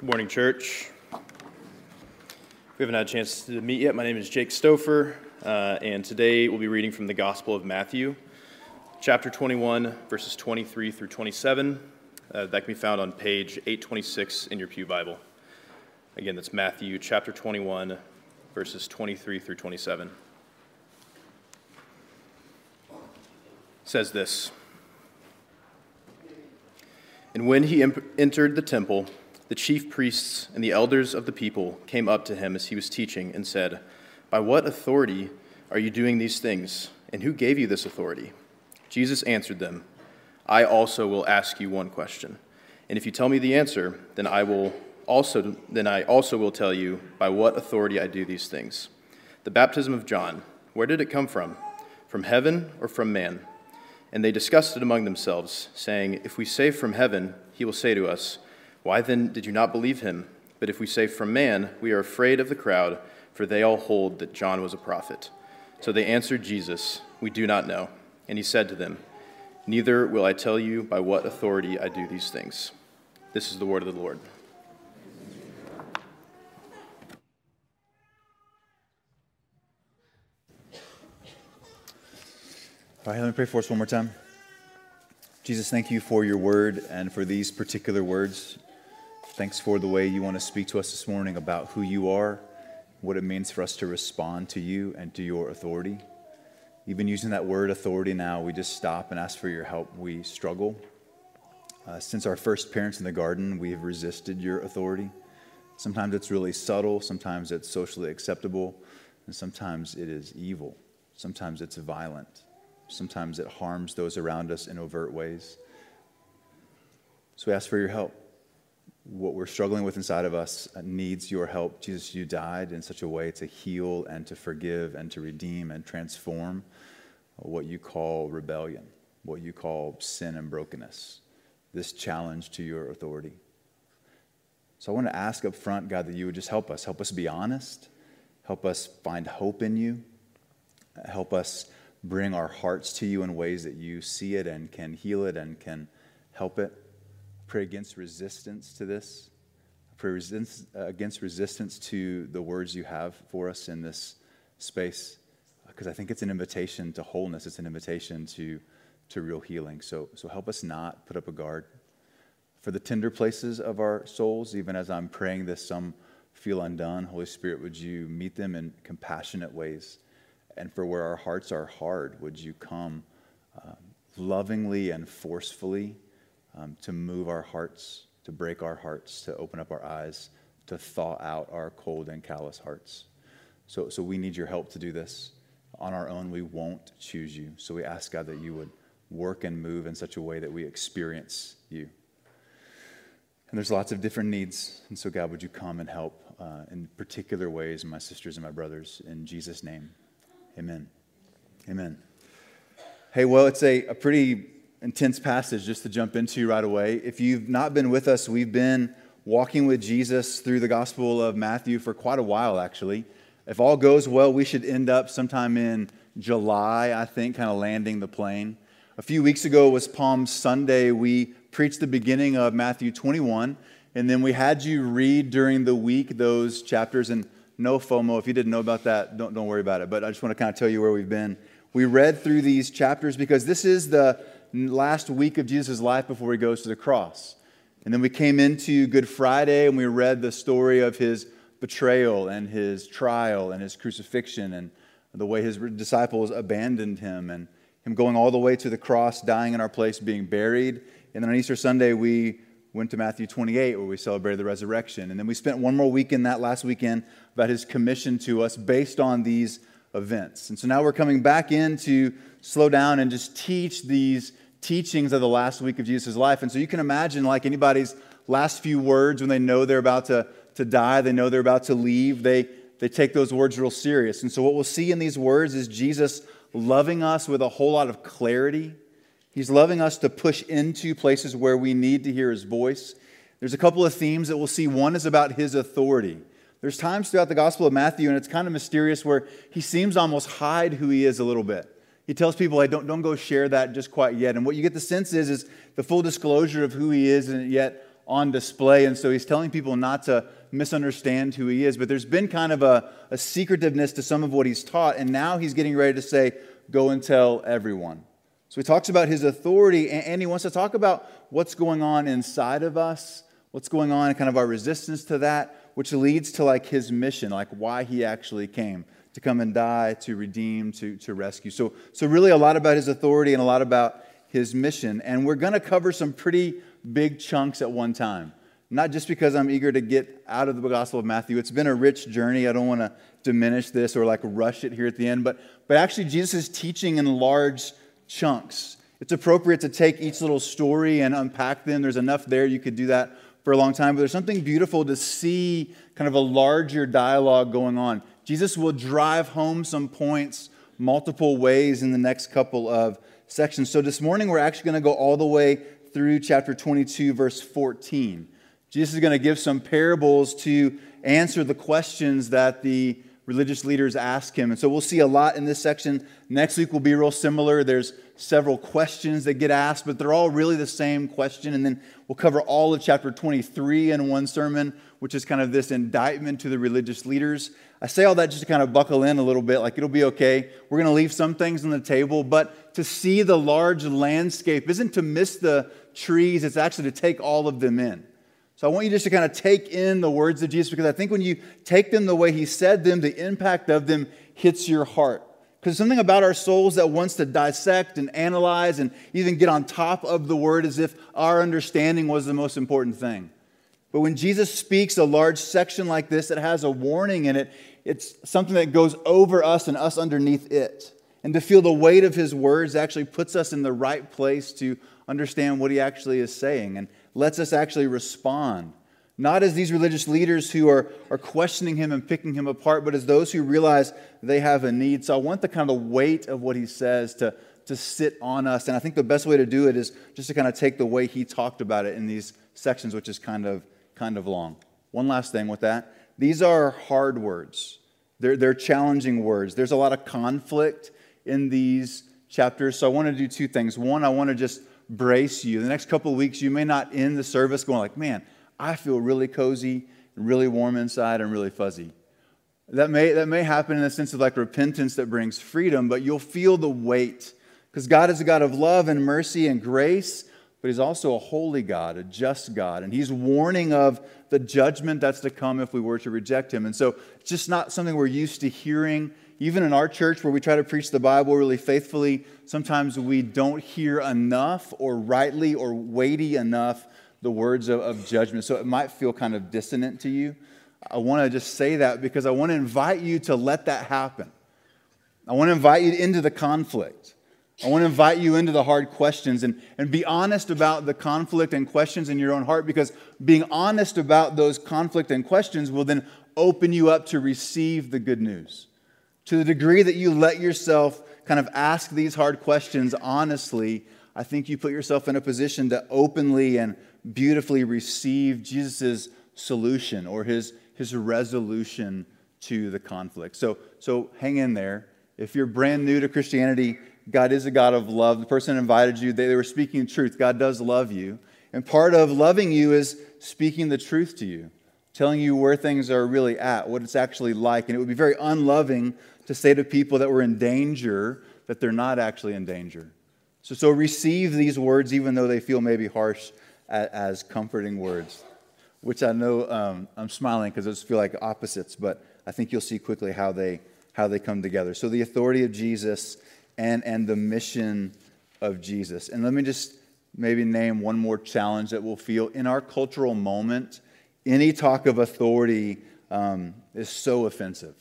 Good morning, church. We haven't had a chance to meet yet. My name is Jake Stouffer, uh, and today we'll be reading from the Gospel of Matthew, chapter 21, verses 23 through 27. Uh, that can be found on page 826 in your Pew Bible. Again, that's Matthew chapter 21, verses 23 through 27. It says this And when he entered the temple, the chief priests and the elders of the people came up to him as he was teaching and said, By what authority are you doing these things? And who gave you this authority? Jesus answered them, I also will ask you one question. And if you tell me the answer, then I will also then I also will tell you by what authority I do these things. The baptism of John, where did it come from? From heaven or from man? And they discussed it among themselves, saying, If we say from heaven, he will say to us, why then did you not believe him? But if we say from man, we are afraid of the crowd, for they all hold that John was a prophet. So they answered Jesus, We do not know. And he said to them, Neither will I tell you by what authority I do these things. This is the word of the Lord. All right, let me pray for us one more time. Jesus, thank you for your word and for these particular words. Thanks for the way you want to speak to us this morning about who you are, what it means for us to respond to you and to your authority. Even using that word authority now, we just stop and ask for your help. We struggle. Uh, since our first parents in the garden, we have resisted your authority. Sometimes it's really subtle, sometimes it's socially acceptable, and sometimes it is evil. Sometimes it's violent. Sometimes it harms those around us in overt ways. So we ask for your help what we're struggling with inside of us needs your help. Jesus, you died in such a way to heal and to forgive and to redeem and transform what you call rebellion, what you call sin and brokenness, this challenge to your authority. So I want to ask up front, God, that you would just help us. Help us be honest. Help us find hope in you. Help us bring our hearts to you in ways that you see it and can heal it and can help it pray against resistance to this. I pray uh, against resistance to the words you have for us in this space, because I think it's an invitation to wholeness. It's an invitation to, to real healing. So, so help us not put up a guard. For the tender places of our souls, even as I'm praying this, some feel undone. Holy Spirit, would you meet them in compassionate ways? And for where our hearts are hard, would you come uh, lovingly and forcefully? Um, to move our hearts, to break our hearts, to open up our eyes, to thaw out our cold and callous hearts. So, so we need your help to do this. On our own, we won't choose you. So we ask God that you would work and move in such a way that we experience you. And there's lots of different needs. And so, God, would you come and help uh, in particular ways, my sisters and my brothers? In Jesus' name, amen. Amen. Hey, well, it's a, a pretty intense passage just to jump into right away. If you've not been with us, we've been walking with Jesus through the Gospel of Matthew for quite a while, actually. If all goes well, we should end up sometime in July, I think, kind of landing the plane. A few weeks ago was Palm Sunday. We preached the beginning of Matthew 21, and then we had you read during the week those chapters. And no FOMO, if you didn't know about that, don't, don't worry about it. But I just want to kind of tell you where we've been. We read through these chapters because this is the last week of Jesus' life before he goes to the cross. And then we came into Good Friday and we read the story of his betrayal and his trial and his crucifixion and the way his disciples abandoned him and him going all the way to the cross, dying in our place, being buried. And then on Easter Sunday, we went to Matthew 28 where we celebrated the resurrection. And then we spent one more weekend that last weekend about his commission to us based on these events. And so now we're coming back in to slow down and just teach these teachings of the last week of Jesus' life. And so you can imagine, like anybody's last few words when they know they're about to, to die, they know they're about to leave, they, they take those words real serious. And so what we'll see in these words is Jesus loving us with a whole lot of clarity. He's loving us to push into places where we need to hear his voice. There's a couple of themes that we'll see. One is about his authority. There's times throughout the Gospel of Matthew, and it's kind of mysterious, where he seems almost hide who he is a little bit. He tells people, hey, don't, don't go share that just quite yet. And what you get the sense is, is the full disclosure of who he is, and yet on display. And so he's telling people not to misunderstand who he is. But there's been kind of a, a secretiveness to some of what he's taught. And now he's getting ready to say, go and tell everyone. So he talks about his authority, and he wants to talk about what's going on inside of us, what's going on, kind of our resistance to that, which leads to like his mission, like why he actually came to come and die, to redeem, to, to rescue. So, so really a lot about his authority and a lot about his mission. And we're going to cover some pretty big chunks at one time. Not just because I'm eager to get out of the Gospel of Matthew. It's been a rich journey. I don't want to diminish this or like rush it here at the end. But, but actually, Jesus is teaching in large chunks. It's appropriate to take each little story and unpack them. There's enough there. You could do that for a long time. But there's something beautiful to see kind of a larger dialogue going on. Jesus will drive home some points multiple ways in the next couple of sections. So this morning, we're actually going to go all the way through chapter 22, verse 14. Jesus is going to give some parables to answer the questions that the religious leaders ask him. And so we'll see a lot in this section. Next week will be real similar. There's several questions that get asked, but they're all really the same question. And then we'll cover all of chapter 23 in one sermon, which is kind of this indictment to the religious leaders. I say all that just to kind of buckle in a little bit, like it'll be okay. We're going to leave some things on the table, but to see the large landscape isn't to miss the trees, it's actually to take all of them in. So I want you just to kind of take in the words of Jesus because I think when you take them the way he said them, the impact of them hits your heart. Because something about our souls that wants to dissect and analyze and even get on top of the word as if our understanding was the most important thing. But when Jesus speaks a large section like this that has a warning in it, it's something that goes over us and us underneath it. And to feel the weight of his words actually puts us in the right place to understand what he actually is saying and lets us actually respond. Not as these religious leaders who are, are questioning him and picking him apart, but as those who realize they have a need. So I want the kind of weight of what he says to, to sit on us. And I think the best way to do it is just to kind of take the way he talked about it in these sections, which is kind of, kind of long. One last thing with that these are hard words, they're, they're challenging words. There's a lot of conflict in these chapters. So I want to do two things. One, I want to just brace you. The next couple weeks, you may not end the service going like, man, I feel really cozy, really warm inside, and really fuzzy. That may, that may happen in the sense of like repentance that brings freedom, but you'll feel the weight. Because God is a God of love and mercy and grace, but He's also a holy God, a just God. And He's warning of the judgment that's to come if we were to reject Him. And so it's just not something we're used to hearing even in our church where we try to preach the Bible really faithfully, sometimes we don't hear enough or rightly or weighty enough the words of, of judgment. So it might feel kind of dissonant to you. I want to just say that because I want to invite you to let that happen. I want to invite you into the conflict. I want to invite you into the hard questions and, and be honest about the conflict and questions in your own heart because being honest about those conflict and questions will then open you up to receive the good news. To the degree that you let yourself kind of ask these hard questions honestly, I think you put yourself in a position to openly and beautifully receive Jesus' solution or his, his resolution to the conflict. So, so hang in there. If you're brand new to Christianity, God is a God of love. The person invited you, they, they were speaking the truth. God does love you. And part of loving you is speaking the truth to you, telling you where things are really at, what it's actually like. And it would be very unloving to say to people that were in danger that they're not actually in danger. So, so receive these words, even though they feel maybe harsh, as, comforting words, which I know um, I'm smiling because those feel like opposites, but I think you'll see quickly how they, how they come together. So, the authority of Jesus and, and the mission of Jesus. And let me just maybe name one more challenge that we'll feel in our cultural moment. Any talk of authority um, is so offensive.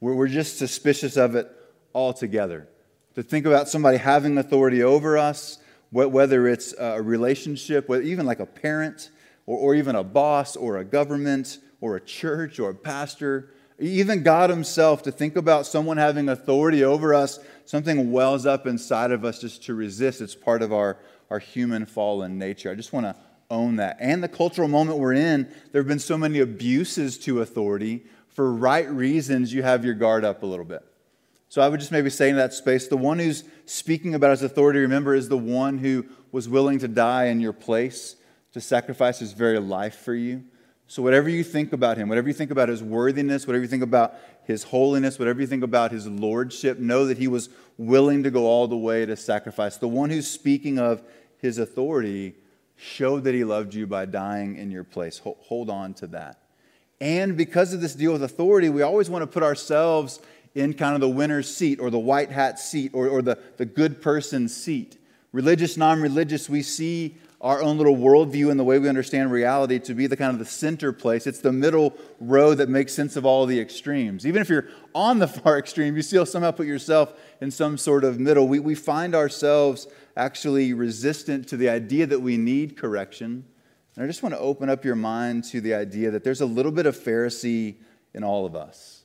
We're, we're just suspicious of it altogether. To think about somebody having authority over us, whether it's a relationship, even like a parent, or, or even a boss, or a government, or a church, or a pastor, even God Himself, to think about someone having authority over us, something wells up inside of us just to resist. It's part of our, our human fallen nature. I just want to own that. And the cultural moment we're in, there have been so many abuses to authority for right reasons, you have your guard up a little bit. So I would just maybe say in that space, the one who's speaking about his authority, remember, is the one who was willing to die in your place to sacrifice his very life for you. So, whatever you think about him, whatever you think about his worthiness, whatever you think about his holiness, whatever you think about his lordship, know that he was willing to go all the way to sacrifice. The one who's speaking of his authority showed that he loved you by dying in your place. Hold on to that. And because of this deal with authority, we always want to put ourselves in kind of the winner's seat or the white hat seat or, or the, the good person's seat. Religious, non religious, we see our own little worldview and the way we understand reality to be the kind of the center place. It's the middle road that makes sense of all the extremes. Even if you're on the far extreme, you still somehow put yourself in some sort of middle. We, we find ourselves actually resistant to the idea that we need correction. And I just want to open up your mind to the idea that there's a little bit of Pharisee in all of us.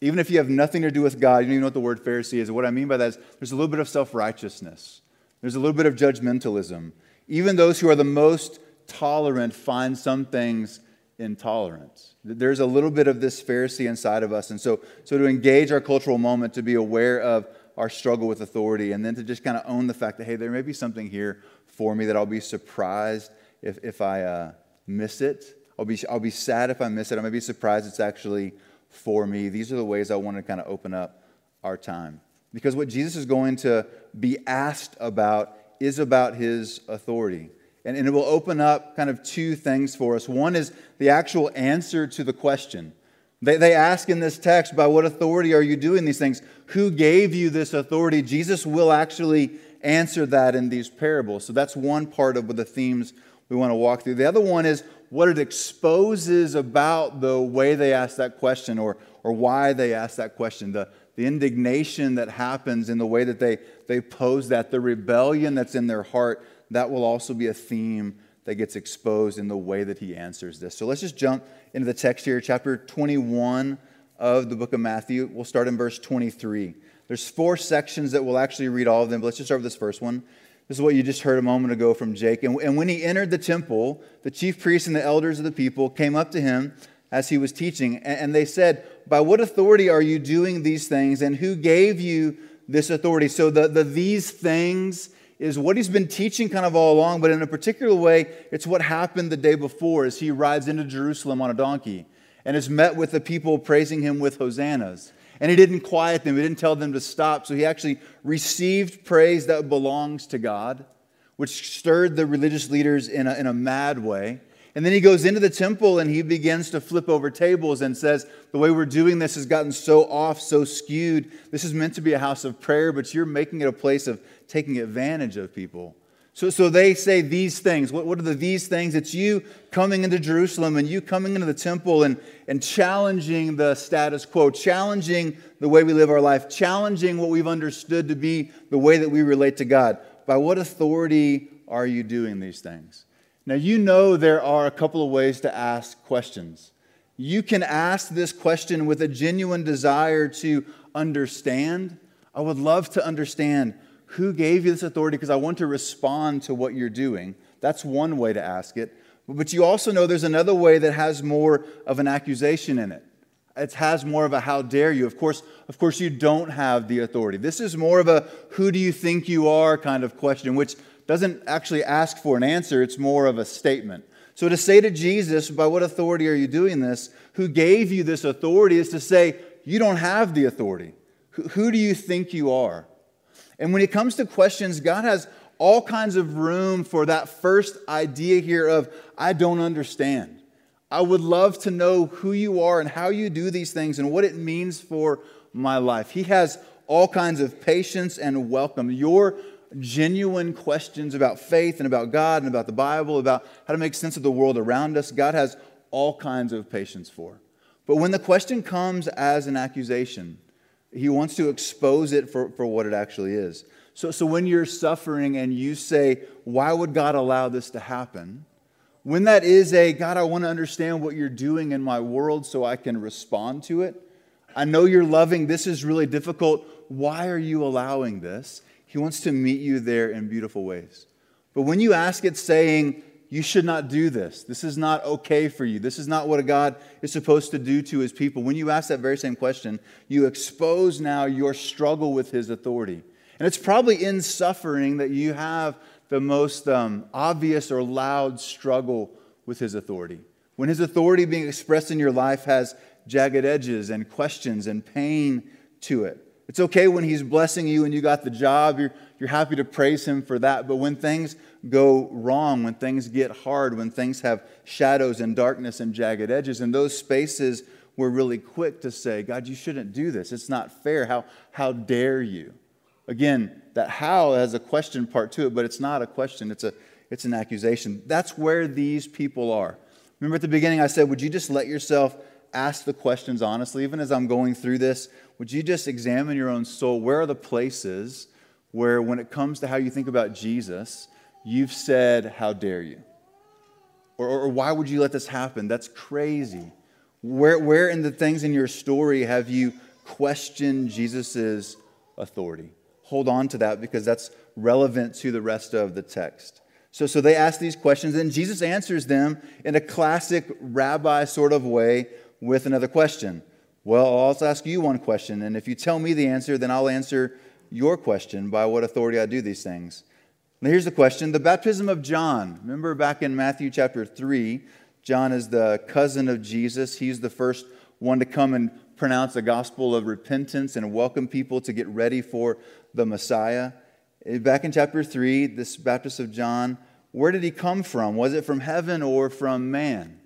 Even if you have nothing to do with God, you don't even know what the word Pharisee is. What I mean by that is there's a little bit of self righteousness, there's a little bit of judgmentalism. Even those who are the most tolerant find some things intolerant. There's a little bit of this Pharisee inside of us. And so, so to engage our cultural moment, to be aware of our struggle with authority, and then to just kind of own the fact that, hey, there may be something here for me that I'll be surprised if, if I uh, miss it. I'll be, I'll be sad if I miss it. I may be surprised it's actually for me. These are the ways I want to kind of open up our time. Because what Jesus is going to be asked about is about his authority. And, and it will open up kind of two things for us. One is the actual answer to the question. They, they ask in this text, by what authority are you doing these things? Who gave you this authority? Jesus will actually answer that in these parables. So that's one part of the themes we want to walk through. The other one is what it exposes about the way they ask that question or, or why they ask that question. The, the indignation that happens in the way that they, they pose that, the rebellion that's in their heart, that will also be a theme that gets exposed in the way that he answers this. So let's just jump into the text here, chapter 21 of the book of Matthew. We'll start in verse 23. There's four sections that we'll actually read all of them, but let's just start with this first one. This is what you just heard a moment ago from Jake. And, and when he entered the temple, the chief priests and the elders of the people came up to him as he was teaching, and, and they said, By what authority are you doing these things, and who gave you this authority? So the, the these things is what he's been teaching kind of all along, but in a particular way, it's what happened the day before as he rides into Jerusalem on a donkey and is met with the people praising him with hosannas. And he didn't quiet them, he didn't tell them to stop. So he actually received praise that belongs to God, which stirred the religious leaders in a, in a mad way. And then he goes into the temple and he begins to flip over tables and says, The way we're doing this has gotten so off, so skewed. This is meant to be a house of prayer, but you're making it a place of taking advantage of people. So, so they say these things. What, what are the these things? It's you coming into Jerusalem and you coming into the temple and, and challenging the status quo, challenging the way we live our life, challenging what we've understood to be the way that we relate to God. By what authority are you doing these things? Now, you know there are a couple of ways to ask questions. You can ask this question with a genuine desire to understand. I would love to understand who gave you this authority because I want to respond to what you're doing. That's one way to ask it. But you also know there's another way that has more of an accusation in it. It has more of a how dare you. Of course, of course you don't have the authority. This is more of a who do you think you are kind of question, which doesn't actually ask for an answer, it's more of a statement. So to say to Jesus, by what authority are you doing this? Who gave you this authority is to say, you don't have the authority. Who do you think you are? And when it comes to questions, God has all kinds of room for that first idea here of, I don't understand. I would love to know who you are and how you do these things and what it means for my life. He has all kinds of patience and welcome. Your genuine questions about faith and about God and about the Bible, about how to make sense of the world around us, God has all kinds of patience for. But when the question comes as an accusation, He wants to expose it for, for what it actually is. So, so when you're suffering and you say, Why would God allow this to happen? When that is a, God, I want to understand what you're doing in my world so I can respond to it. I know you're loving. This is really difficult. Why are you allowing this? He wants to meet you there in beautiful ways. But when you ask it saying, you should not do this. This is not okay for you. This is not what a God is supposed to do to his people. When you ask that very same question, you expose now your struggle with his authority. And it's probably in suffering that you have the most um, obvious or loud struggle with his authority. When his authority being expressed in your life has jagged edges and questions and pain to it. It's okay when he's blessing you and you got the job, you're, you're happy to praise him for that. But when things go wrong, when things get hard, when things have shadows and darkness and jagged edges, in those spaces, we're really quick to say, God, you shouldn't do this. It's not fair. How, how dare you? Again, that how has a question part to it, but it's not a question, it's, a, it's an accusation. That's where these people are. Remember at the beginning, I said, Would you just let yourself ask the questions honestly? Even as I'm going through this, would you just examine your own soul? Where are the places where, when it comes to how you think about Jesus, you've said, How dare you? Or, or, or why would you let this happen? That's crazy. Where, where in the things in your story have you questioned Jesus' authority? Hold on to that because that's relevant to the rest of the text. So, so they ask these questions, and Jesus answers them in a classic rabbi sort of way with another question. Well, I'll also ask you one question, and if you tell me the answer, then I'll answer your question by what authority I do these things. Now, here's the question The baptism of John. Remember back in Matthew chapter 3, John is the cousin of Jesus. He's the first one to come and pronounce the gospel of repentance and welcome people to get ready for the Messiah. Eh, back in chapter 3, this Baptist of John, where did he come from? Was it from heaven or from man?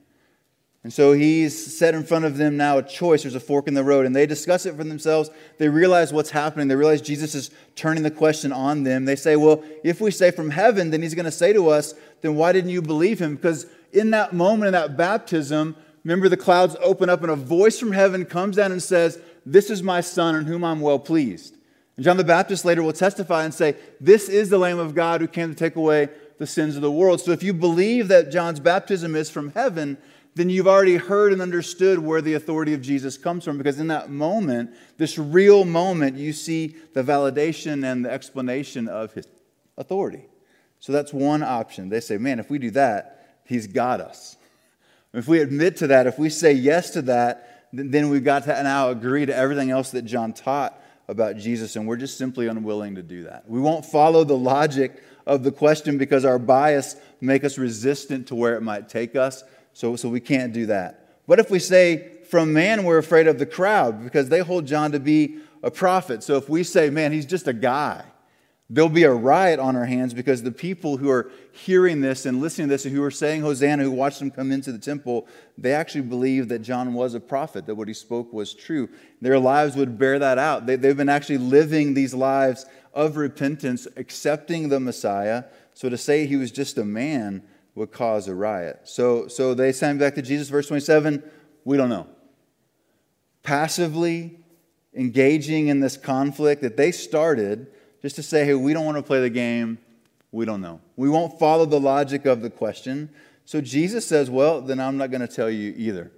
And so he's set in front of them now a choice. There's a fork in the road. And they discuss it for themselves. They realize what's happening. They realize Jesus is turning the question on them. They say, Well, if we say from heaven, then he's going to say to us, Then why didn't you believe him? Because in that moment, in that baptism, remember the clouds open up and a voice from heaven comes down and says, This is my son in whom I'm well pleased. And John the Baptist later will testify and say, This is the Lamb of God who came to take away the sins of the world. So if you believe that John's baptism is from heaven, then you've already heard and understood where the authority of Jesus comes from because in that moment, this real moment, you see the validation and the explanation of his authority. So that's one option. They say, man, if we do that, He's got us. If we admit to that, if we say yes to that, then we've got to now agree to everything else that John taught about Jesus, and we're just simply unwilling to do that. We won't follow the logic of the question because our bias make us resistant to where it might take us, so, so we can't do that. What if we say, from man, we're afraid of the crowd because they hold John to be a prophet? So if we say, man, he's just a guy, There'll be a riot on our hands because the people who are hearing this and listening to this and who are saying Hosanna, who watched him come into the temple, they actually believe that John was a prophet, that what he spoke was true. Their lives would bear that out. They, have been actually living these lives of repentance, accepting the Messiah. So to say he was just a man would cause a riot. So, so they send back to Jesus, verse 27, we don't know. Passively engaging in this conflict that they started just to say, hey, we don't want to play the game. We don't know. We won't follow the logic of the question. So Jesus says, well, then I'm not going to tell you either.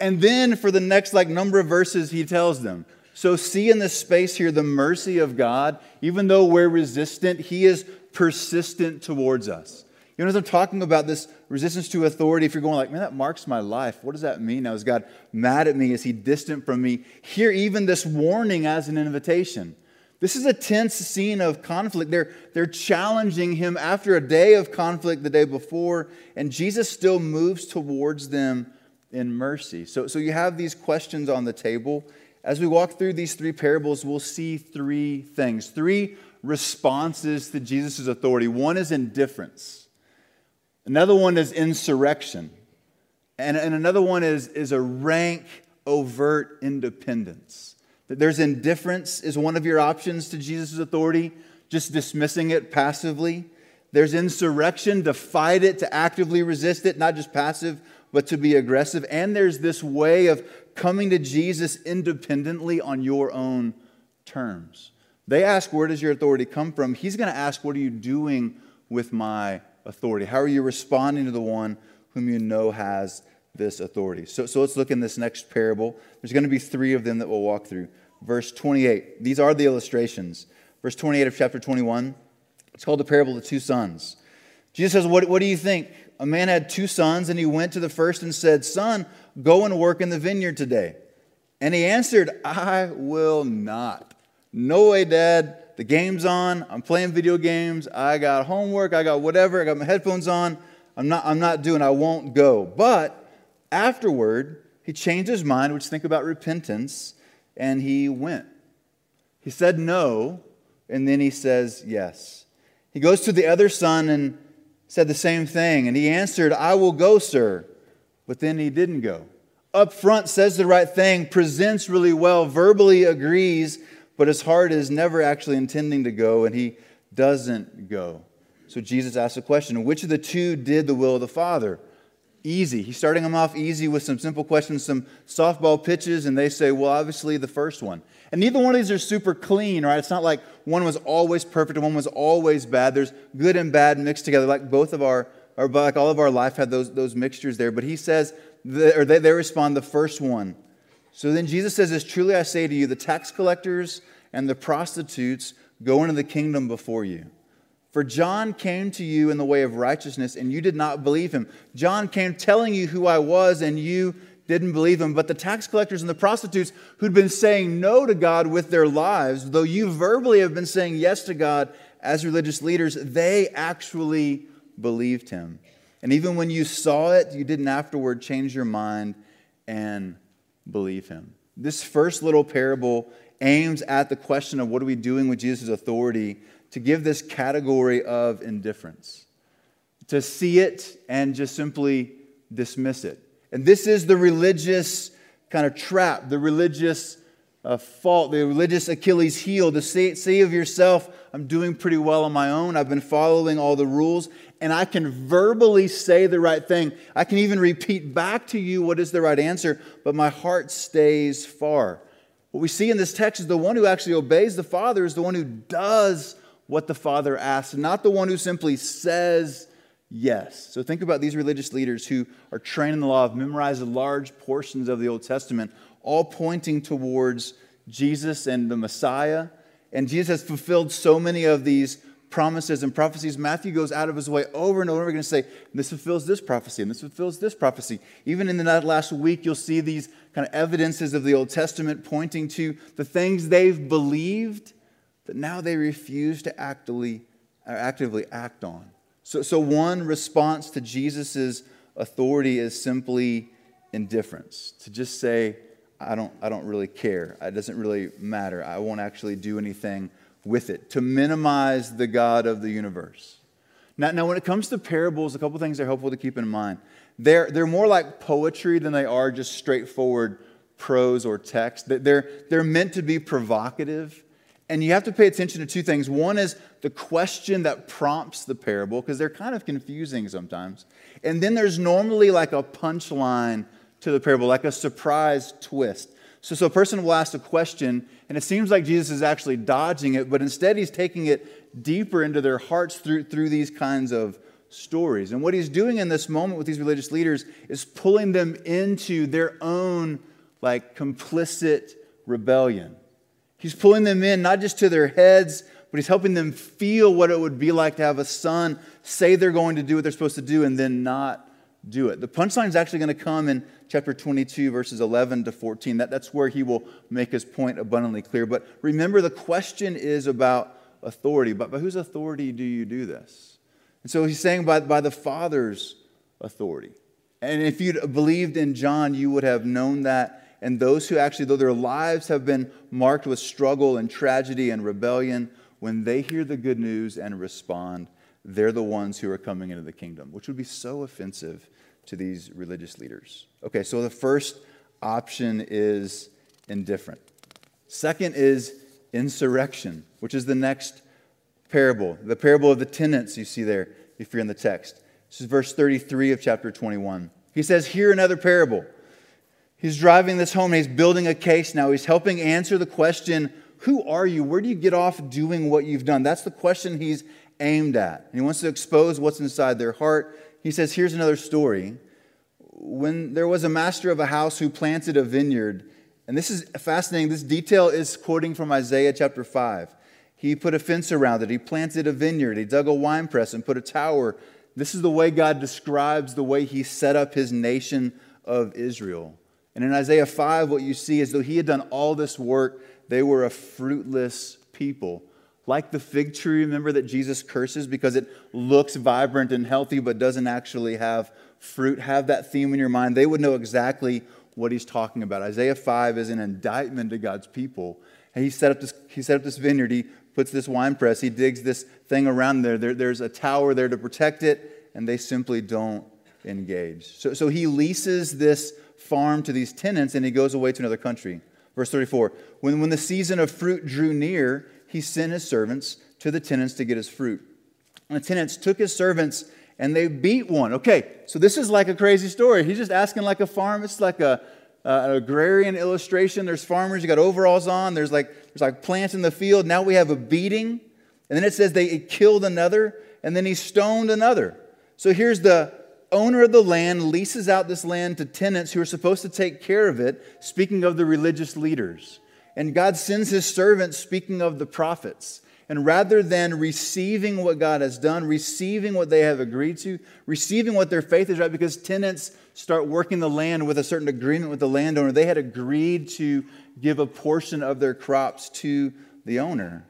And then for the next like number of verses, he tells them. So see in this space here the mercy of God. Even though we're resistant, he is persistent towards us. You know, as I'm talking about this resistance to authority, if you're going like, man, that marks my life, what does that mean? Now, is God mad at me? Is he distant from me? Hear even this warning as an invitation. This is a tense scene of conflict. They're, they're challenging him after a day of conflict the day before, and Jesus still moves towards them in mercy. So, so you have these questions on the table. As we walk through these three parables, we'll see three things, three responses to Jesus' authority. One is indifference, another one is insurrection, and, and another one is, is a rank, overt independence. That there's indifference is one of your options to Jesus' authority, just dismissing it passively. There's insurrection, to fight it, to actively resist it, not just passive, but to be aggressive. And there's this way of coming to Jesus independently on your own terms. They ask, Where does your authority come from? He's going to ask, What are you doing with my authority? How are you responding to the one whom you know has this authority. So, so let's look in this next parable. There's going to be three of them that we'll walk through. Verse 28, these are the illustrations. Verse 28 of chapter 21, it's called the parable of the two sons. Jesus says, what, what do you think? A man had two sons, and he went to the first and said, Son, go and work in the vineyard today. And he answered, I will not. No way, Dad. The game's on, I'm playing video games, I got homework, I got whatever, I got my headphones on, I'm not, I'm not doing, I won't go. But afterward, he changed his mind, which think about repentance, and he went. He said no, and then he says yes. He goes to the other son and said the same thing, and he answered, I will go, sir. But then he didn't go. Up front, says the right thing, presents really well, verbally agrees, but his heart is never actually intending to go, and he doesn't go. So Jesus asks a question Which of the two did the will of the Father? Easy. He's starting them off easy with some simple questions, some softball pitches, and they say, well, obviously the first one. And neither one of these are super clean, right? It's not like one was always perfect and one was always bad. There's good and bad mixed together, like both of our, or like all of our life had those, those mixtures there. But he says, or they, they respond, the first one. So then Jesus says this Truly I say to you, the tax collectors and the prostitutes go into the kingdom before you. For John came to you in the way of righteousness, and you did not believe him. John came telling you who I was, and you didn't believe him. But the tax collectors and the prostitutes who'd been saying no to God with their lives, though you verbally have been saying yes to God as religious leaders, they actually believed him. And even when you saw it, you didn't afterward change your mind and believe him. This first little parable aims at the question of what are we doing with Jesus' authority to give this category of indifference, to see it and just simply dismiss it. And this is the religious kind of trap, the religious uh, fault, the religious Achilles heel, to say, say of yourself, I'm doing pretty well on my own. I've been following all the rules, and I can verbally say the right thing. I can even repeat back to you what is the right answer, but my heart stays far. What we see in this text is the one who actually obeys the Father is the one who does what the Father asks, not the one who simply says yes. So think about these religious leaders who are trained in the law, have memorized large portions of the Old Testament, all pointing towards Jesus and the Messiah. And Jesus has fulfilled so many of these promises and prophecies. Matthew goes out of his way over and over again to say, this fulfills this prophecy and this fulfills this prophecy. Even in the last week, you'll see these kind of evidences of the Old Testament pointing to the things they've believed that now they refuse to actively, uh, actively act on. So, so one response to Jesus' authority is simply indifference, to just say, I don't, I don't really care. It doesn't really matter. I won't actually do anything with it, to minimize the God of the universe. Now, now when it comes to parables, a couple things are helpful to keep in mind. They're, they're more like poetry than they are just straightforward prose or text. They're, they're meant to be provocative and you have to pay attention to two things. One is the question that prompts the parable, because they're kind of confusing sometimes. And then there's normally like a punchline to the parable, like a surprise twist. So, so a person will ask a question, and it seems like Jesus is actually dodging it, but instead he's taking it deeper into their hearts through, through these kinds of stories. And what he's doing in this moment with these religious leaders is pulling them into their own like complicit rebellion. He's pulling them in not just to their heads, but he's helping them feel what it would be like to have a son say they're going to do what they're supposed to do and then not do it. The punchline is actually going to come in chapter 22, verses 11 to 14. That, that's where he will make his point abundantly clear. But remember, the question is about authority. But by whose authority do you do this? And so he's saying by, by the Father's authority. And if you'd believed in John, you would have known that and those who actually, though their lives have been marked with struggle and tragedy and rebellion, when they hear the good news and respond, they're the ones who are coming into the kingdom, which would be so offensive to these religious leaders. Okay, so the first option is indifferent. Second is insurrection, which is the next parable, the parable of the tenants you see there if you're in the text. This is verse 33 of chapter 21. He says, Hear another parable. He's driving this home he's building a case now. He's helping answer the question Who are you? Where do you get off doing what you've done? That's the question he's aimed at. And he wants to expose what's inside their heart. He says, Here's another story. When there was a master of a house who planted a vineyard, and this is fascinating. This detail is quoting from Isaiah chapter 5. He put a fence around it. He planted a vineyard. He dug a wine press and put a tower. This is the way God describes the way he set up his nation of Israel. And in Isaiah 5, what you see is though he had done all this work, they were a fruitless people, like the fig tree, remember that Jesus curses because it looks vibrant and healthy but doesn't actually have fruit. Have that theme in your mind. They would know exactly what he's talking about. Isaiah 5 is an indictment to God's people. And he set up this, he set up this vineyard. He puts this wine press. He digs this thing around there. there. There's a tower there to protect it, and they simply don't engage. So, so he leases this farm to these tenants and he goes away to another country. Verse 34 when, when the season of fruit drew near, he sent his servants to the tenants to get his fruit. And the tenants took his servants and they beat one. Okay, so this is like a crazy story. He's just asking like a farm. It's like a, an agrarian illustration. There's farmers, you got overalls on, there's like, there's like plants in the field. Now we have a beating. And then it says they killed another, and then he stoned another. So here's the owner of the land leases out this land to tenants who are supposed to take care of it, speaking of the religious leaders. And God sends his servants, speaking of the prophets. And rather than receiving what God has done, receiving what they have agreed to, receiving what their faith is right, because tenants start working the land with a certain agreement with the landowner, they had agreed to give a portion of their crops to the owner.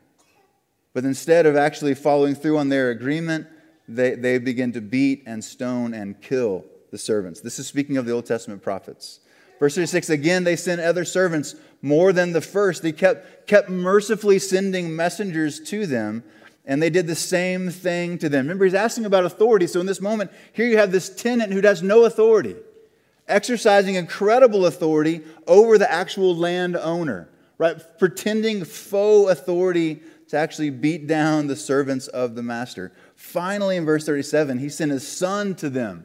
But instead of actually following through on their agreement, they, they begin to beat and stone and kill the servants. This is speaking of the Old Testament prophets. Verse 36 again, they sent other servants more than the first. They kept, kept mercifully sending messengers to them, and they did the same thing to them. Remember, he's asking about authority. So in this moment, here you have this tenant who has no authority, exercising incredible authority over the actual landowner, right? Pretending faux authority to actually beat down the servants of the master. Finally, in verse 37, he sent his son to them,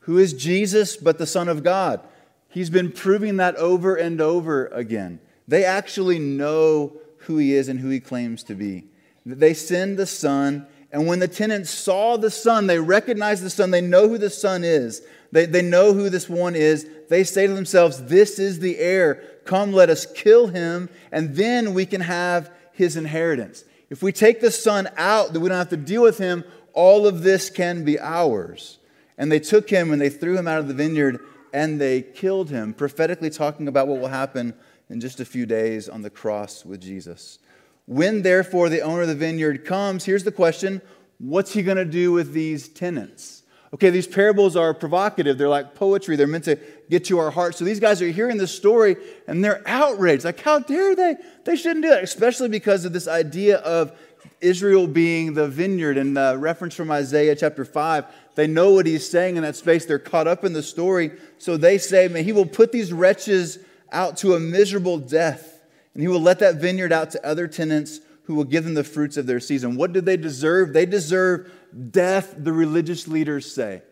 who is Jesus, but the Son of God. He's been proving that over and over again. They actually know who he is and who he claims to be. They send the Son, and when the tenants saw the Son, they recognize the Son, they know who the Son is, they, they know who this one is. They say to themselves, This is the heir. Come, let us kill him, and then we can have his inheritance. If we take the Son out, that we don't have to deal with him, all of this can be ours. And they took him and they threw him out of the vineyard and they killed him, prophetically talking about what will happen in just a few days on the cross with Jesus. When, therefore, the owner of the vineyard comes, here's the question what's he going to do with these tenants? Okay, these parables are provocative. They're like poetry. They're meant to get to our hearts. So these guys are hearing this story and they're outraged. Like, how dare they? They shouldn't do that, especially because of this idea of Israel being the vineyard and the reference from Isaiah chapter 5. They know what he's saying in that space. They're caught up in the story. So they say, Man, he will put these wretches out to a miserable death, and he will let that vineyard out to other tenants who will give them the fruits of their season. What do they deserve? They deserve death, the religious leaders say.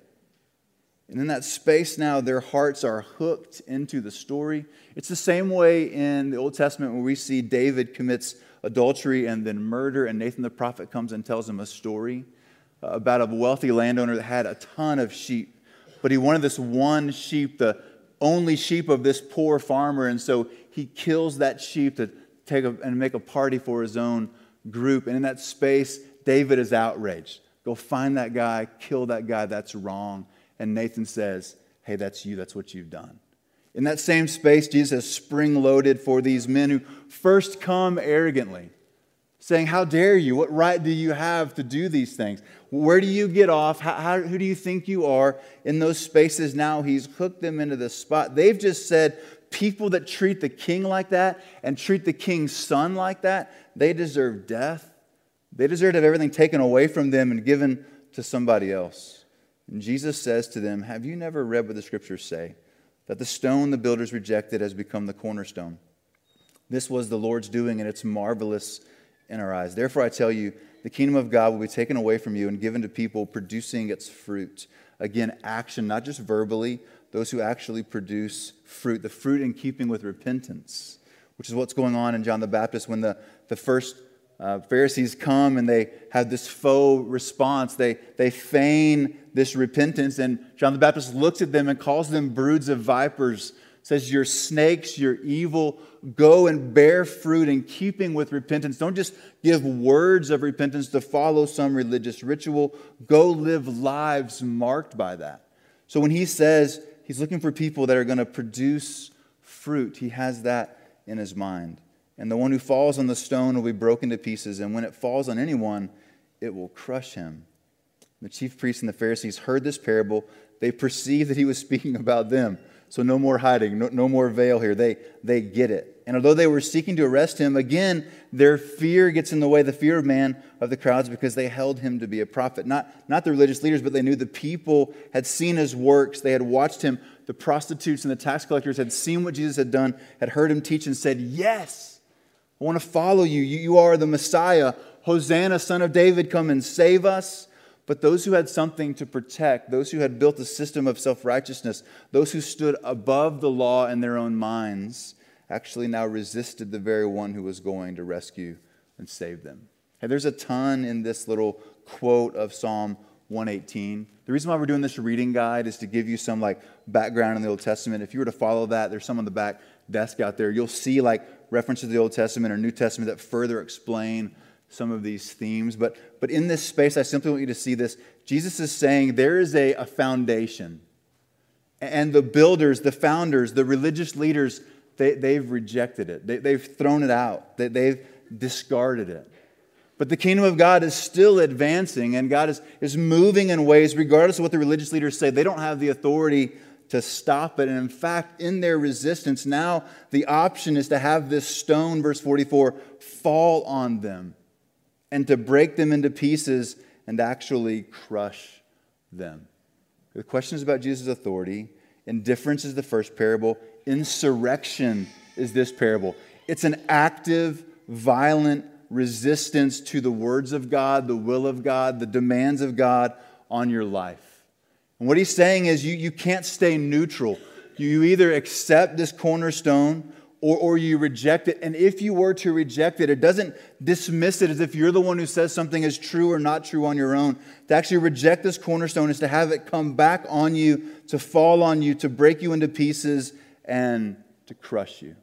And in that space now, their hearts are hooked into the story. It's the same way in the Old Testament where we see David commits adultery and then murder, and Nathan the prophet comes and tells him a story about a wealthy landowner that had a ton of sheep, but he wanted this one sheep, the only sheep of this poor farmer, and so he kills that sheep to take a, and make a party for his own group. And in that space, David is outraged. Go find that guy, kill that guy, that's wrong. And Nathan says, Hey, that's you, that's what you've done. In that same space, Jesus has spring loaded for these men who first come arrogantly, saying, How dare you? What right do you have to do these things? Where do you get off? How, how, who do you think you are in those spaces now? He's hooked them into the spot. They've just said, people that treat the king like that and treat the king's son like that, they deserve death. They deserve to have everything taken away from them and given to somebody else. And Jesus says to them, Have you never read what the scriptures say? That the stone the builders rejected has become the cornerstone. This was the Lord's doing, and it's marvelous in our eyes. Therefore, I tell you, the kingdom of God will be taken away from you and given to people producing its fruit. Again, action, not just verbally, those who actually produce fruit, the fruit in keeping with repentance, which is what's going on in John the Baptist when the, the first uh, Pharisees come and they have this faux response. They, they feign this repentance, and John the Baptist looks at them and calls them broods of vipers says, You're snakes, you're evil. Go and bear fruit in keeping with repentance. Don't just give words of repentance to follow some religious ritual. Go live lives marked by that. So when he says he's looking for people that are going to produce fruit, he has that in his mind. and the one who falls on the stone will be broken to pieces, and when it falls on anyone, it will crush him. The chief priests and the Pharisees heard this parable. They perceived that he was speaking about them. So no more hiding, no, no more veil here. They, they get it. And although they were seeking to arrest him, again, their fear gets in the way, the fear of man of the crowds, because they held him to be a prophet. Not, not the religious leaders, but they knew the people had seen his works. They had watched him. The prostitutes and the tax collectors had seen what Jesus had done, had heard him teach, and said, Yes, I want to follow you. You, you are the Messiah. Hosanna, son of David, come and save us. But those who had something to protect, those who had built a system of self righteousness, those who stood above the law in their own minds, actually now resisted the very one who was going to rescue and save them. Hey, there's a ton in this little quote of Psalm 118. The reason why we're doing this reading guide is to give you some like background in the Old Testament. If you were to follow that, there's some on the back desk out there. You'll see like references to the Old Testament or New Testament that further explain some of these themes. But, but in this space, I simply want you to see this. Jesus is saying there is a, a foundation. And the builders, the founders, the religious leaders, they, they've rejected it. They, they've thrown it out. They, they've discarded it. But the kingdom of God is still advancing, and God is, is moving in ways, regardless of what the religious leaders say. They don't have the authority to stop it. And in fact, in their resistance, now the option is to have this stone, verse 44, fall on them and to break them into pieces and actually crush them. The question is about Jesus' authority. Indifference is the first parable, insurrection is this parable. It's an active, violent resistance to the words of God, the will of God, the demands of God on your life. And what he's saying is you, you can't stay neutral. You either accept this cornerstone or, or you reject it. And if you were to reject it, it doesn't dismiss it as if you're the one who says something is true or not true on your own. To actually reject this cornerstone is to have it come back on you, to fall on you, to break you into pieces, and to crush you.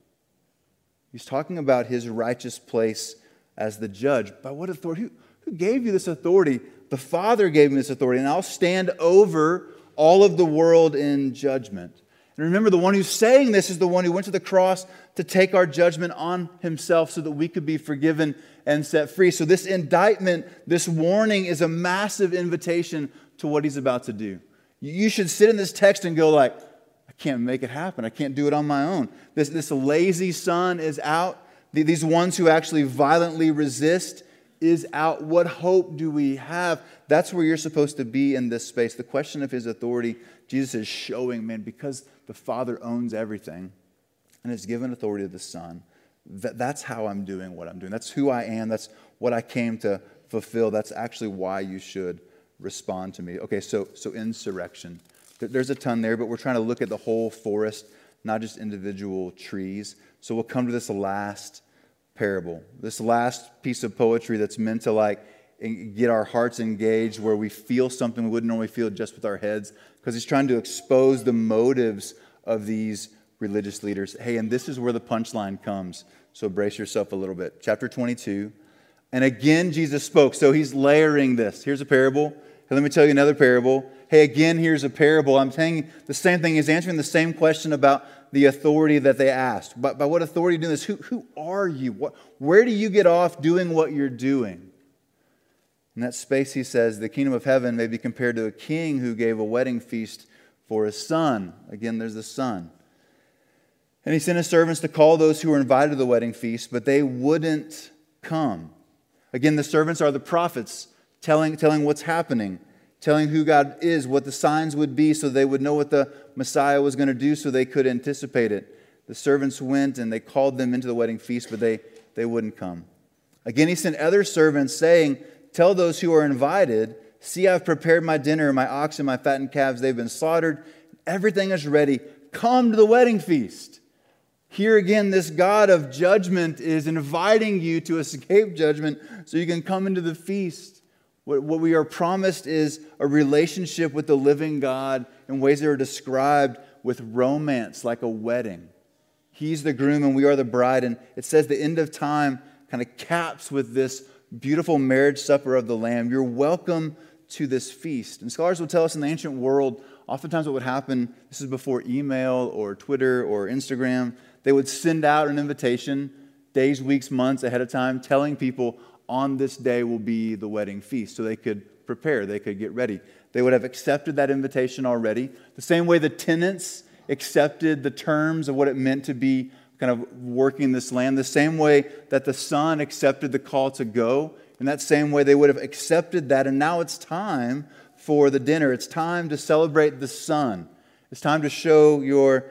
He's talking about his righteous place as the judge. By what authority? Who, who gave you this authority? The Father gave me this authority, and I'll stand over all of the world in judgment. And remember, the one who's saying this is the one who went to the cross to take our judgment on himself so that we could be forgiven and set free. So, this indictment, this warning, is a massive invitation to what he's about to do. You should sit in this text and go, like, I can't make it happen. I can't do it on my own. This, this lazy son is out. These ones who actually violently resist is out. What hope do we have? That's where you're supposed to be in this space. The question of his authority, Jesus is showing, man, because the Father owns everything and has given authority to the Son, that, that's how I'm doing what I'm doing. That's who I am. That's what I came to fulfill. That's actually why you should respond to me. Okay, so, so insurrection. There's a ton there, but we're trying to look at the whole forest, not just individual trees. So we'll come to this last parable, this last piece of poetry that's meant to like get our hearts engaged where we feel something we wouldn't normally feel just with our heads, because he's trying to expose the motives of these religious leaders. Hey, and this is where the punchline comes. So brace yourself a little bit. Chapter 22. And again, Jesus spoke. So he's layering this. Here's a parable. Hey, let me tell you another parable. Hey, again, here's a parable. I'm saying the same thing. He's answering the same question about the authority that they asked. But by what authority do this? Who, who are you? What, where do you get off doing what you're doing? In that space, he says, the kingdom of heaven may be compared to a king who gave a wedding feast for his son. Again, there's the son. And he sent his servants to call those who were invited to the wedding feast, but they wouldn't come. Again, the servants are the prophets telling, telling what's happening telling who God is, what the signs would be, so they would know what the Messiah was going to do, so they could anticipate it. The servants went and they called them into the wedding feast, but they, they wouldn't come. Again, he sent other servants saying, Tell those who are invited, See, I've prepared my dinner, my oxen, my fattened calves, they've been slaughtered. Everything is ready. Come to the wedding feast. Here again, this God of judgment is inviting you to escape judgment so you can come into the feast. What, what we are promised is a relationship with the living God in ways that are described with romance, like a wedding. He's the groom and we are the bride. And it says the end of time kind of caps with this beautiful marriage supper of the Lamb. You're welcome to this feast. And scholars will tell us in the ancient world, oftentimes what would happen, this is before email or Twitter or Instagram, they would send out an invitation days, weeks, months ahead of time, telling people on this day will be the wedding feast so they could prepare, they could get ready. They would have accepted that invitation already. The same way the tenants accepted the terms of what it meant to be kind of working this land, the same way that the son accepted the call to go, in that same way they would have accepted that. And now it's time for the dinner. It's time to celebrate the son. It's time to show your,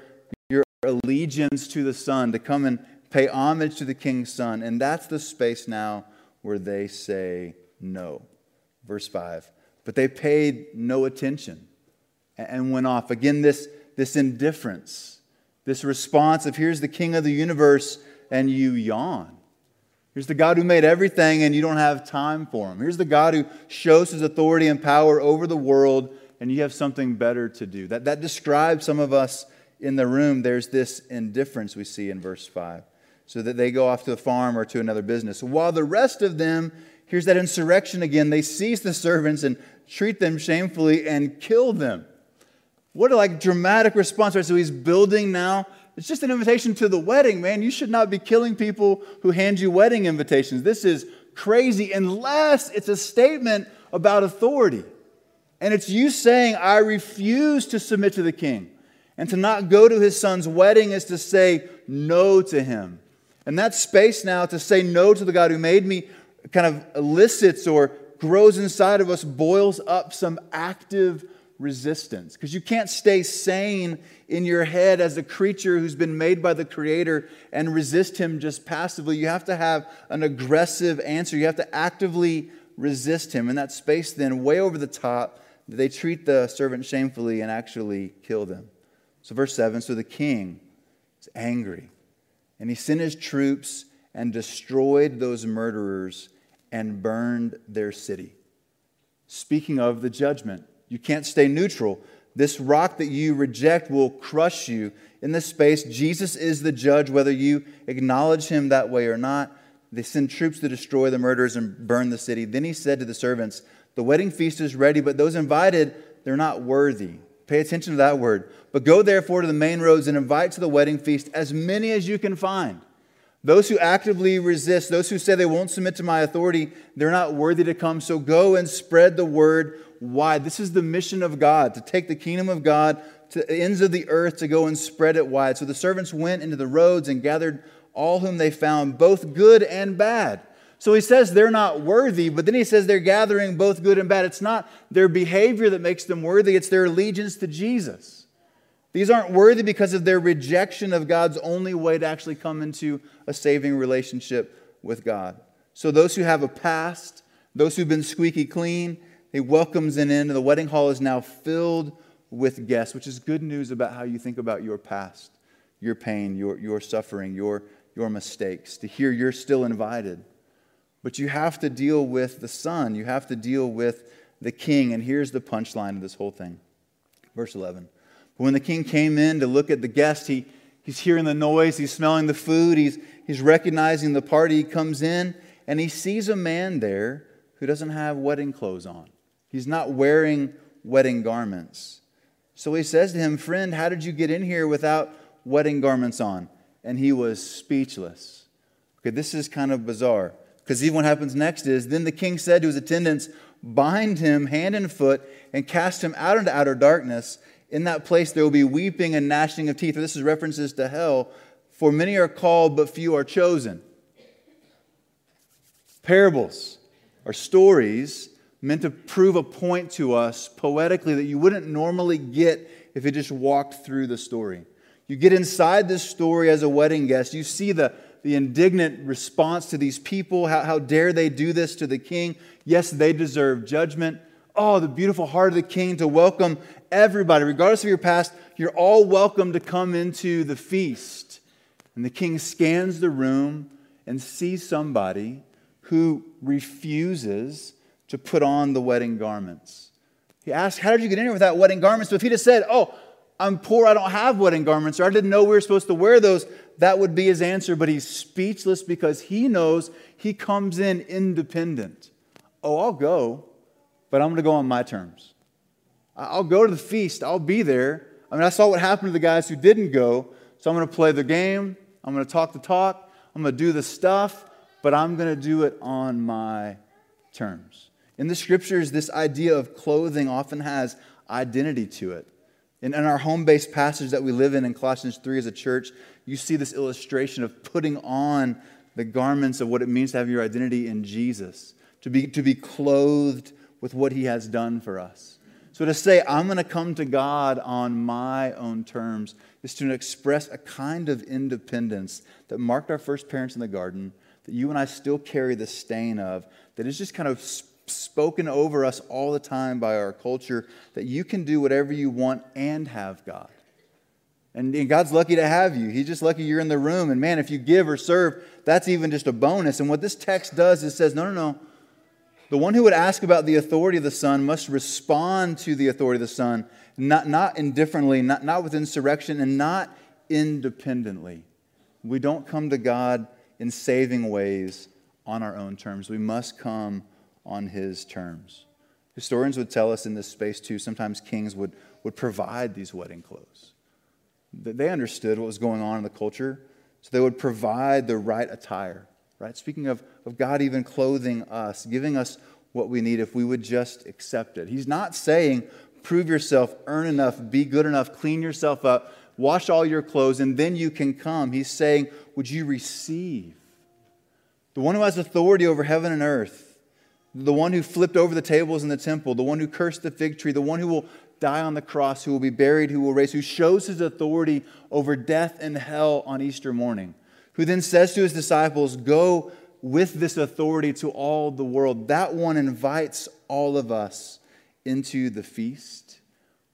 your allegiance to the son, to come and pay homage to the king's son. And that's the space now where they say no. Verse 5. But they paid no attention and went off. Again, this, this indifference, this response of here's the king of the universe, and you yawn. Here's the God who made everything, and you don't have time for him. Here's the God who shows his authority and power over the world, and you have something better to do. That, that describes some of us in the room. There's this indifference we see in verse 5 so that they go off to a farm or to another business. While the rest of them, here's that insurrection again, they seize the servants and treat them shamefully and kill them. What a like dramatic response, right? So he's building now. It's just an invitation to the wedding, man. You should not be killing people who hand you wedding invitations. This is crazy unless it's a statement about authority. And it's you saying, I refuse to submit to the king. And to not go to his son's wedding is to say no to him. And that space now to say no to the God who made me kind of elicits or grows inside of us, boils up some active resistance. Because you can't stay sane in your head as a creature who's been made by the Creator and resist Him just passively. You have to have an aggressive answer. You have to actively resist Him. And that space, then, way over the top, they treat the servant shamefully and actually kill them. So, verse 7 so the king is angry and he sent his troops and destroyed those murderers and burned their city. Speaking of the judgment, you can't stay neutral. This rock that you reject will crush you. In this space, Jesus is the judge, whether you acknowledge him that way or not. They send troops to destroy the murderers and burn the city. Then he said to the servants, The wedding feast is ready, but those invited, they're not worthy. Pay attention to that word. But go therefore to the main roads and invite to the wedding feast as many as you can find. Those who actively resist, those who say they won't submit to my authority, they're not worthy to come. So go and spread the word wide. This is the mission of God to take the kingdom of God to the ends of the earth to go and spread it wide. So the servants went into the roads and gathered all whom they found, both good and bad. So he says they're not worthy, but then he says they're gathering both good and bad. It's not their behavior that makes them worthy, it's their allegiance to Jesus. These aren't worthy because of their rejection of God's only way to actually come into a saving relationship with God. So those who have a past, those who've been squeaky clean, he welcomes them in, and the wedding hall is now filled with guests, which is good news about how you think about your past, your pain, your, your suffering, your, your mistakes. To hear you're still invited. But you have to deal with the son, you have to deal with the king. And here's the punchline of this whole thing. Verse 11. But when the king came in to look at the guest, he, he's hearing the noise, he's smelling the food, he's, he's recognizing the party. He comes in and he sees a man there who doesn't have wedding clothes on. He's not wearing wedding garments. So he says to him, Friend, how did you get in here without wedding garments on? And he was speechless. Okay, this is kind of bizarre. Because even what happens next is then the king said to his attendants, Bind him hand and foot and cast him out into outer darkness. In that place there will be weeping and gnashing of teeth. This is references to hell. For many are called, but few are chosen. Parables are stories meant to prove a point to us poetically that you wouldn't normally get if you just walked through the story. You get inside this story as a wedding guest, you see the the indignant response to these people. How, how dare they do this to the king? Yes, they deserve judgment. Oh, the beautiful heart of the king to welcome everybody, regardless of your past, you're all welcome to come into the feast. And the king scans the room and sees somebody who refuses to put on the wedding garments. He asks, How did you get in here without wedding garments? But if he just said, Oh, I'm poor, I don't have wedding garments, or I didn't know we were supposed to wear those, that would be his answer. But he's speechless because he knows he comes in independent. Oh, I'll go, but I'm going to go on my terms. I'll go to the feast, I'll be there. I mean, I saw what happened to the guys who didn't go, so I'm going to play the game, I'm going to talk the talk. I'm going to do the stuff, but I'm going to do it on my terms. In the scriptures, this idea of clothing often has identity to it. In, in our home based passage that we live in in Colossians 3 as a church, you see this illustration of putting on the garments of what it means to have your identity in Jesus, to be, to be clothed with what he has done for us. So to say, I'm going to come to God on my own terms, is to express a kind of independence that marked our first parents in the garden, that you and I still carry the stain of, that is just kind of spoken over us all the time by our culture, that you can do whatever you want and have God. And God's lucky to have you. He's just lucky you're in the room. And man, if you give or serve, that's even just a bonus. And what this text does is says, no, no, no. The one who would ask about the authority of the Son must respond to the authority of the Son, not, not indifferently, not, not with insurrection, and not independently. We don't come to God in saving ways on our own terms. We must come on His terms. Historians would tell us in this space, too, sometimes kings would, would provide these wedding clothes. They understood what was going on in the culture, so they would provide the right attire right? Speaking of, of God even clothing us, giving us what we need if we would just accept it. He's not saying, prove yourself, earn enough, be good enough, clean yourself up, wash all your clothes, and then you can come. He's saying, would you receive? The one who has authority over heaven and earth, the one who flipped over the tables in the temple, the one who cursed the fig tree, the one who will die on the cross, who will be buried, who will raise, who shows his authority over death and hell on Easter morning who then says to his disciples, Go with this authority to all the world. That one invites all of us into the feast,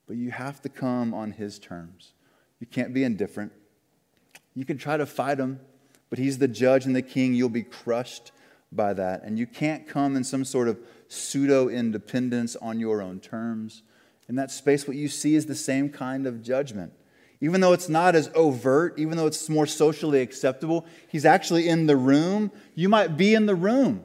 but you have to come on his terms. You can't be indifferent. You can try to fight him, but he's the judge and the king. You'll be crushed by that. And you can't come in some sort of pseudo independence on your own terms. In that space, what you see is the same kind of judgment. Even though it's not as overt, even though it's more socially acceptable, he's actually in the room. You might be in the room.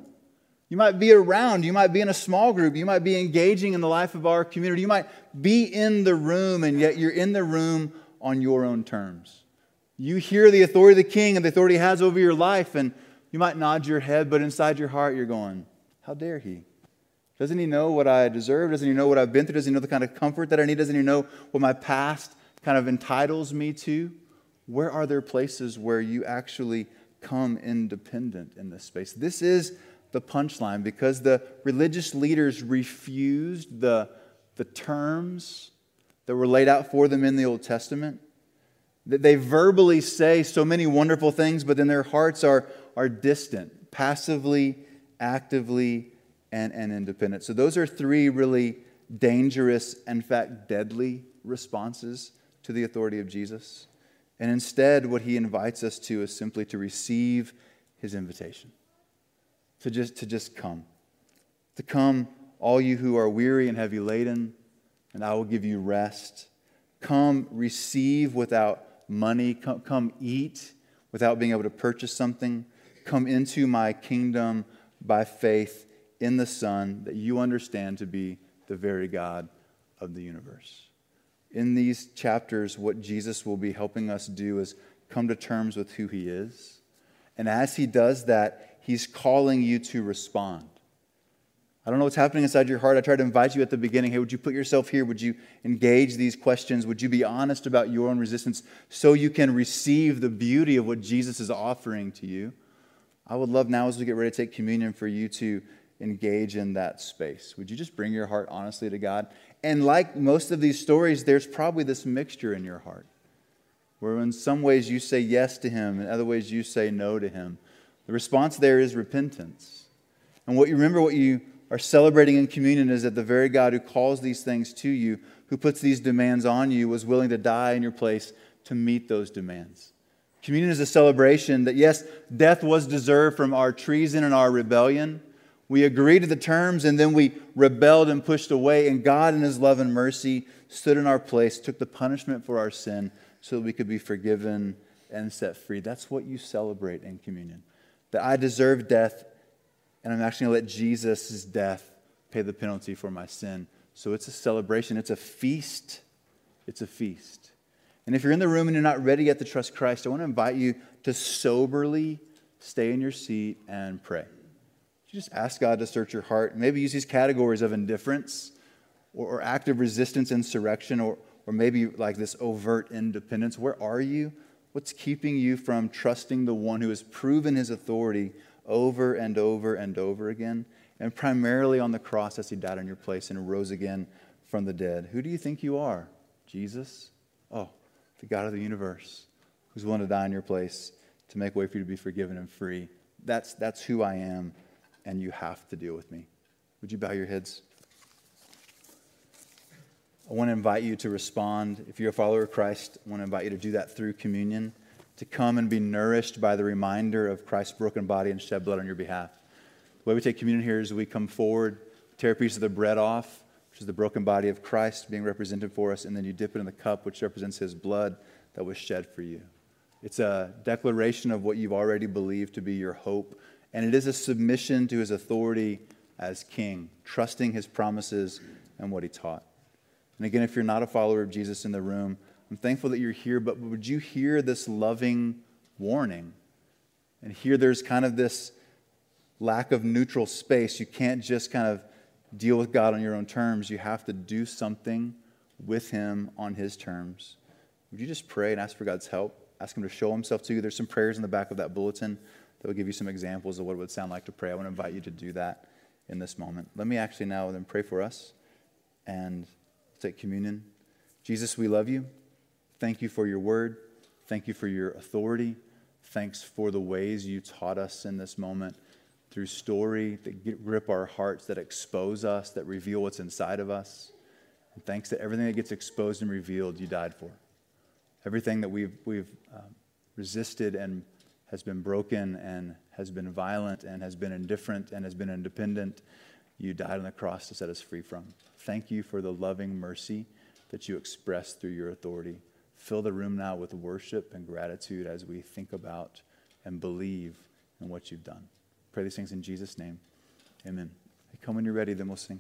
You might be around. You might be in a small group. You might be engaging in the life of our community. You might be in the room, and yet you're in the room on your own terms. You hear the authority of the king and the authority he has over your life, and you might nod your head, but inside your heart, you're going, How dare he? Doesn't he know what I deserve? Doesn't he know what I've been through? Doesn't he know the kind of comfort that I need? Doesn't he know what my past kind of entitles me to, where are there places where you actually come independent in this space? This is the punchline because the religious leaders refused the, the terms that were laid out for them in the Old Testament. That they verbally say so many wonderful things, but then their hearts are, are distant, passively, actively, and, and independent. So, those are three really dangerous, in fact, deadly responses to the authority of Jesus. And instead, what he invites us to is simply to receive his invitation, to just, to just come. To come, all you who are weary and heavy laden, and I will give you rest. Come, receive without money. Come, come eat without being able to purchase something. Come into my kingdom by faith in the Son that you understand to be the very God of the universe in these chapters, what Jesus will be helping us do is come to terms with who he is. And as he does that, he's calling you to respond. I don't know what's happening inside your heart. I tried to invite you at the beginning. Hey, would you put yourself here? Would you engage these questions? Would you be honest about your own resistance so you can receive the beauty of what Jesus is offering to you? I would love now as we get ready to take communion for you to engage in that space. Would you just bring your heart honestly to God? And like most of these stories, there's probably this mixture in your heart where in some ways you say yes to Him, in other ways you say no to Him. The response there is repentance. And what you remember, what you are celebrating in communion is that the very God who calls these things to you, who puts these demands on you, was willing to die in your place to meet those demands. Communion is a celebration that, yes, death was deserved from our treason and our rebellion we agreed to the terms and then we rebelled and pushed away, and God, in His love and mercy, stood in our place, took the punishment for our sin so that we could be forgiven and set free. That's what you celebrate in communion. That I deserve death, and I'm actually going to let Jesus' death pay the penalty for my sin. So it's a celebration, it's a feast. It's a feast. And if you're in the room and you're not ready yet to trust Christ, I want to invite you to soberly stay in your seat and pray. You just ask God to search your heart. Maybe use these categories of indifference or, or active resistance, insurrection, or, or maybe like this overt independence. Where are you? What's keeping you from trusting the one who has proven his authority over and over and over again? And primarily on the cross as he died in your place and rose again from the dead. Who do you think you are? Jesus? Oh, the God of the universe who's willing to die in your place to make way for you to be forgiven and free. That's, that's who I am, and you have to deal with me. Would you bow your heads? I want to invite you to respond. If you're a follower of Christ, I want to invite you to do that through communion, to come and be nourished by the reminder of Christ's broken body and shed blood on your behalf. The way we take communion here is we come forward, tear a piece of the bread off, which is the broken body of Christ being represented for us, and then you dip it in the cup, which represents his blood that was shed for you. It's a declaration of what you've already believed to be your hope, and it is a submission to his authority as king, trusting his promises and what he taught. And again, if you're not a follower of Jesus in the room, I'm thankful that you're here, but would you hear this loving warning? And here there's kind of this lack of neutral space. You can't just kind of deal with God on your own terms. You have to do something with Him on His terms. Would you just pray and ask for God's help? Ask Him to show Himself to you. There's some prayers in the back of that bulletin that will give you some examples of what it would sound like to pray. I want to invite you to do that in this moment. Let me actually now then pray for us and take communion. Jesus, we love you. Thank you for your word. Thank you for your authority. Thanks for the ways you taught us in this moment through story that grip our hearts, that expose us, that reveal what's inside of us. And thanks to everything that gets exposed and revealed, you died for. Everything that we've, we've um, resisted and has been broken and has been violent and has been indifferent and has been independent, you died on the cross to set us free from. Thank you for the loving mercy that you express through your authority. Fill the room now with worship and gratitude as we think about and believe in what you've done. Pray these things in Jesus' name. Amen. Come when you're ready, then we'll sing.